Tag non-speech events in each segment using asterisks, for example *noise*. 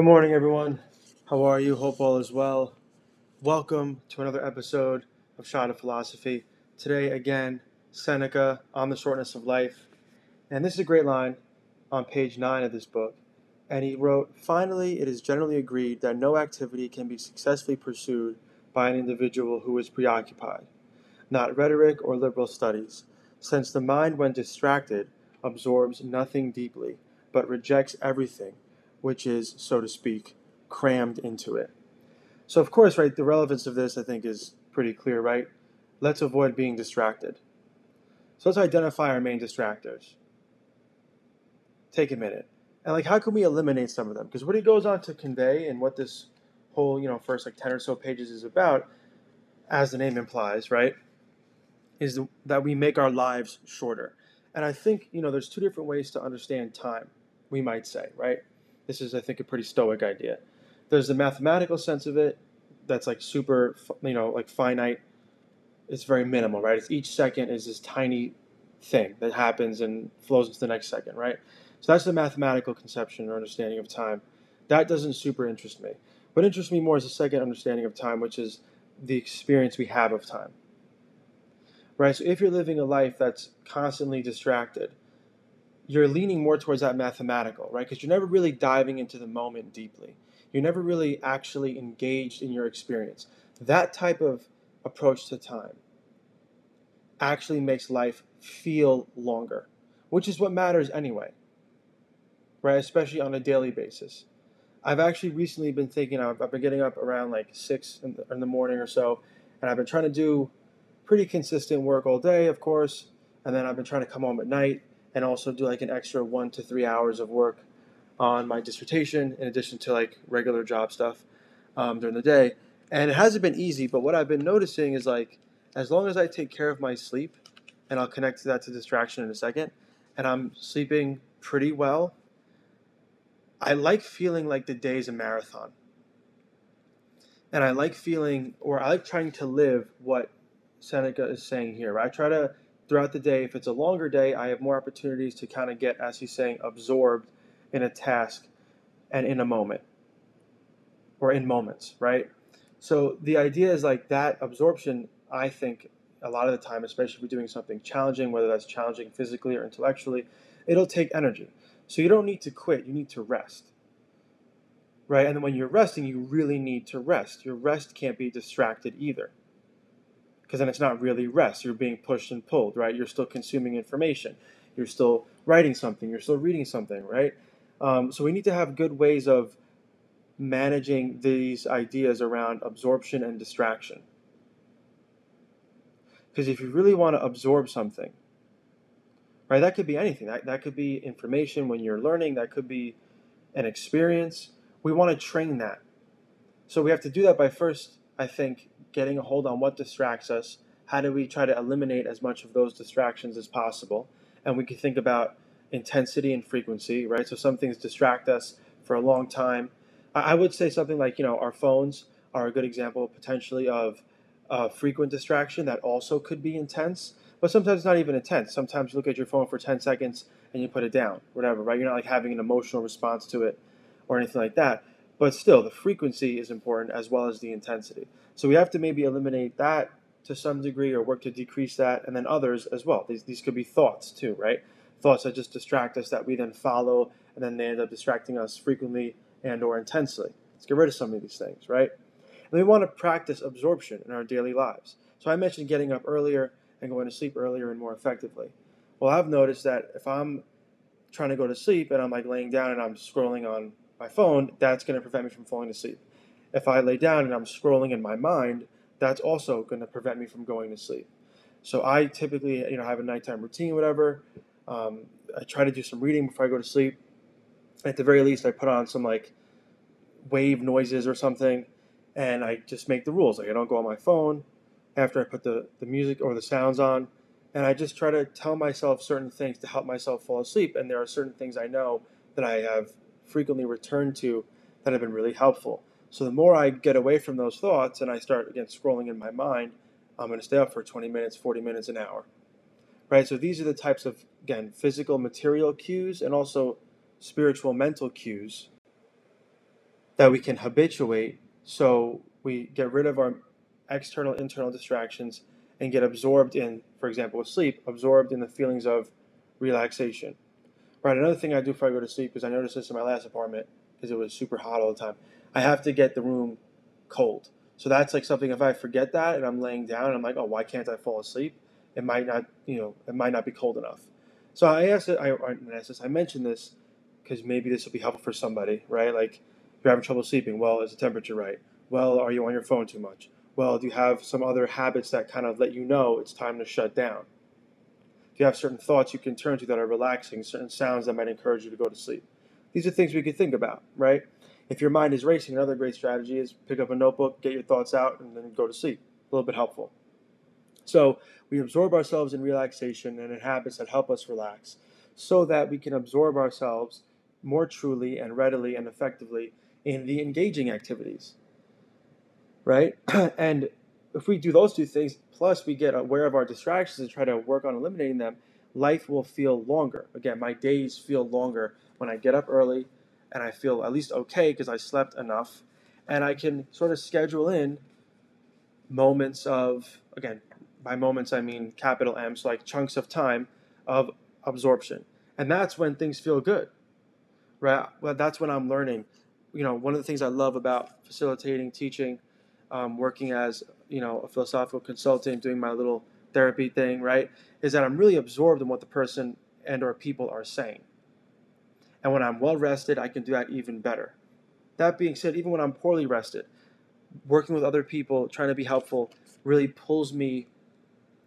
Good morning, everyone. How are you? Hope all is well. Welcome to another episode of Shot of Philosophy. Today, again, Seneca on the shortness of life. And this is a great line on page 9 of this book. And he wrote Finally, it is generally agreed that no activity can be successfully pursued by an individual who is preoccupied, not rhetoric or liberal studies, since the mind, when distracted, absorbs nothing deeply, but rejects everything which is, so to speak, crammed into it. So, of course, right, the relevance of this, I think, is pretty clear, right? Let's avoid being distracted. So, let's identify our main distractors. Take a minute. And, like, how can we eliminate some of them? Because what he goes on to convey and what this whole, you know, first, like, 10 or so pages is about, as the name implies, right, is that we make our lives shorter. And I think, you know, there's two different ways to understand time, we might say, right? This is, I think, a pretty stoic idea. There's the mathematical sense of it that's like super, you know, like finite. It's very minimal, right? It's each second is this tiny thing that happens and flows into the next second, right? So that's the mathematical conception or understanding of time. That doesn't super interest me. What interests me more is the second understanding of time, which is the experience we have of time. Right? So if you're living a life that's constantly distracted, you're leaning more towards that mathematical, right? Because you're never really diving into the moment deeply. You're never really actually engaged in your experience. That type of approach to time actually makes life feel longer, which is what matters anyway, right? Especially on a daily basis. I've actually recently been thinking, I've, I've been getting up around like six in the, in the morning or so, and I've been trying to do pretty consistent work all day, of course, and then I've been trying to come home at night and also do like an extra one to three hours of work on my dissertation in addition to like regular job stuff um, during the day. And it hasn't been easy, but what I've been noticing is like as long as I take care of my sleep, and I'll connect that to distraction in a second, and I'm sleeping pretty well, I like feeling like the day is a marathon. And I like feeling, or I like trying to live what Seneca is saying here. I try to throughout the day. If it's a longer day, I have more opportunities to kind of get, as he's saying, absorbed in a task and in a moment or in moments, right? So the idea is like that absorption, I think, a lot of the time, especially if you're doing something challenging, whether that's challenging physically or intellectually, it'll take energy. So you don't need to quit, you need to rest. Right? And then when you're resting, you really need to rest. Your rest can't be distracted either because then it's not really rest. You're being pushed and pulled, right? You're still consuming information. You're still writing something. You're still reading something, right? Um, so we need to have good ways of managing these ideas around absorption and distraction. Because if you really want to absorb something, right, that could be anything. That, that could be information when you're learning, that could be an experience. We want to train that. So we have to do that by first, I think, getting a hold on what distracts us. How do we try to eliminate as much of those distractions as possible? And we can think about intensity and frequency, right? So some things distract us for a long time. I would say something like, you know, our phones are a good example potentially of uh, frequent distraction that also could be intense, but sometimes it's not even intense. Sometimes you look at your phone for 10 seconds and you put it down, whatever, right? You're not like having an emotional response to it or anything like that. But still, the frequency is important as well as the intensity. So we have to maybe eliminate that to some degree or work to decrease that, and then others as well. These, these could be thoughts too, right? Thoughts that just distract us that we then follow, and then they end up distracting us frequently and or intensely. Let's get rid of some of these things, right? And we want to practice absorption in our daily lives. So I mentioned getting up earlier and going to sleep earlier and more effectively. Well, I've noticed that if I'm trying to go to sleep and I'm like laying down and I'm scrolling on my phone, that's going to prevent me from falling asleep if I lay down and I'm scrolling in my mind, that's also going to prevent me from going to sleep. So I typically, you know, have a nighttime routine, whatever. Um, I try to do some reading before I go to sleep. At the very least, I put on some like wave noises or something, and I just make the rules. Like I don't go on my phone after I put the, the music or the sounds on, and I just try to tell myself certain things to help myself fall asleep. And there are certain things I know that I have frequently return to that have been really helpful. So the more I get away from those thoughts and I start again scrolling in my mind, I'm going to stay up for 20 minutes, 40 minutes, an hour. Right? So these are the types of again physical material cues and also spiritual mental cues that we can habituate so we get rid of our external, internal distractions and get absorbed in, for example, with sleep, absorbed in the feelings of relaxation. Right. Another thing I do before I go to sleep, because I noticed this in my last apartment, because it was super hot all the time. I have to get the room cold. So that's like something. If I forget that and I'm laying down, I'm like, oh, why can't I fall asleep? It might not, you know, it might not be cold enough. So I asked it. I, I asked this. I mentioned this because maybe this will be helpful for somebody, right? Like you're having trouble sleeping. Well, is the temperature right? Well, are you on your phone too much? Well, do you have some other habits that kind of let you know it's time to shut down? You have certain thoughts you can turn to that are relaxing, certain sounds that might encourage you to go to sleep. These are things we could think about, right? If your mind is racing, another great strategy is pick up a notebook, get your thoughts out, and then go to sleep. A little bit helpful. So we absorb ourselves in relaxation and in habits that help us relax so that we can absorb ourselves more truly and readily and effectively in the engaging activities. Right? *clears throat* and if we do those two things, plus we get aware of our distractions and try to work on eliminating them, life will feel longer. Again, my days feel longer when I get up early and I feel at least okay because I slept enough. And I can sort of schedule in moments of, again, by moments I mean capital M, so like chunks of time of absorption. And that's when things feel good, right? Well, that's when I'm learning. You know, one of the things I love about facilitating, teaching, um, working as you know a philosophical consultant, doing my little therapy thing, right, is that I'm really absorbed in what the person and or people are saying. And when I'm well rested, I can do that even better. That being said, even when I'm poorly rested, working with other people, trying to be helpful, really pulls me,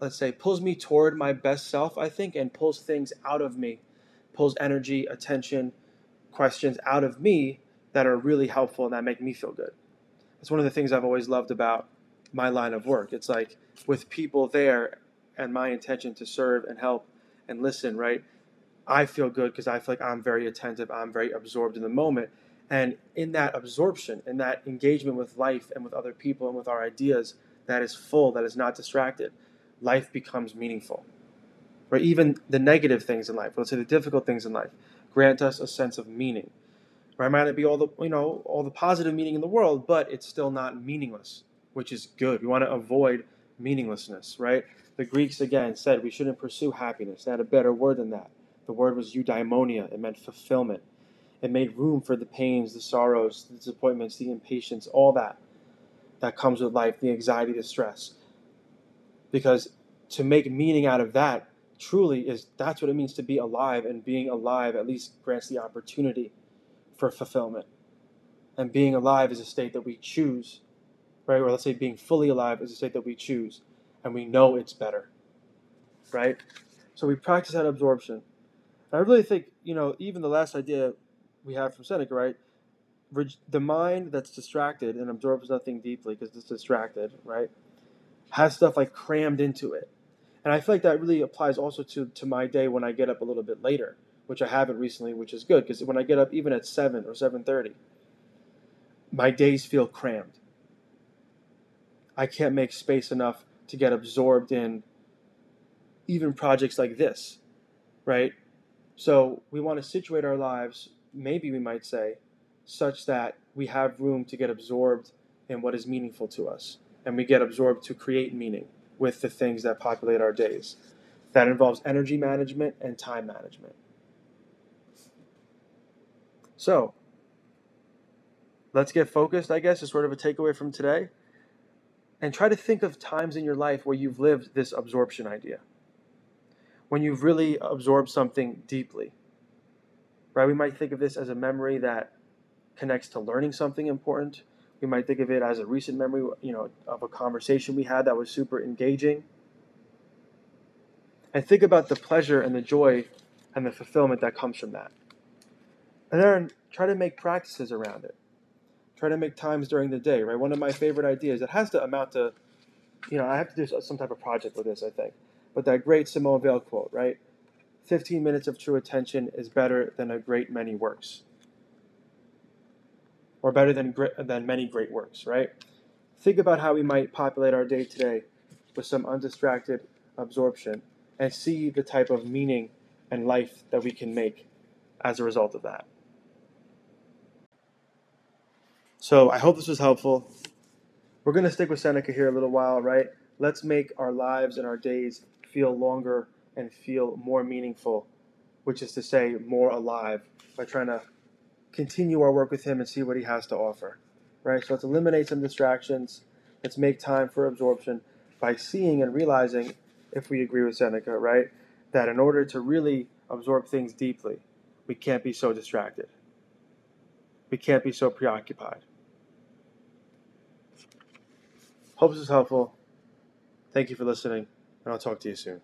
let's say, pulls me toward my best self, I think, and pulls things out of me, pulls energy, attention, questions out of me that are really helpful and that make me feel good. It's one of the things I've always loved about my line of work. It's like with people there and my intention to serve and help and listen, right? I feel good because I feel like I'm very attentive, I'm very absorbed in the moment. And in that absorption, in that engagement with life and with other people and with our ideas that is full, that is not distracted, life becomes meaningful. Right? Even the negative things in life, let's say the difficult things in life, grant us a sense of meaning. Right? Might not be all the you know all the positive meaning in the world, but it's still not meaningless, which is good. We want to avoid meaninglessness, right? The Greeks again said we shouldn't pursue happiness. They had a better word than that. The word was eudaimonia. It meant fulfillment. It made room for the pains, the sorrows, the disappointments, the impatience, all that that comes with life, the anxiety, the stress. Because to make meaning out of that truly is that's what it means to be alive, and being alive at least grants the opportunity for fulfillment. And being alive is a state that we choose, right? Or let's say being fully alive is a state that we choose, and we know it's better, right? So we practice that absorption. And I really think, you know, even the last idea we have from Seneca, right? The mind that's distracted and absorbs nothing deeply because it's distracted, right? Has stuff like crammed into it. And I feel like that really applies also to, to my day when I get up a little bit later which I haven't recently, which is good because when I get up even at 7 or 7:30, my days feel crammed. I can't make space enough to get absorbed in even projects like this, right? So we want to situate our lives, maybe we might say, such that we have room to get absorbed in what is meaningful to us. And we get absorbed to create meaning with the things that populate our days. That involves energy management and time management. So, let's get focused, I guess, is sort of a takeaway from today. And try to think of times in your life where you've lived this absorption idea. When you've really absorbed something deeply. Right? We might think of this as a memory that connects to learning something important. We might think of it as a recent memory, you know, of a conversation we had that was super engaging. And think about the pleasure and the joy and the fulfillment that comes from that. And then try to make practices around it. Try to make times during the day, right? One of my favorite ideas, it has to amount to, you know, I have to do some type of project with this, I think. But that great Simone Weil quote, right? 15 minutes of true attention is better than a great many works. Or better than, than many great works, right? Think about how we might populate our day today with some undistracted absorption and see the type of meaning and life that we can make as a result of that. So I hope this was helpful. We're going to stick with Seneca here a little while, right? Let's make our lives and our days feel longer and feel more meaningful, which is to say, more alive, by trying to continue our work with him and see what he has to offer, right? So let's eliminate some distractions. Let's make time for absorption by seeing and realizing, if we agree with Seneca, right, that in order to really absorb things deeply, we can't be so distracted. We can't be so preoccupied. Hope this is helpful. Thank you for listening, and I'll talk to you soon.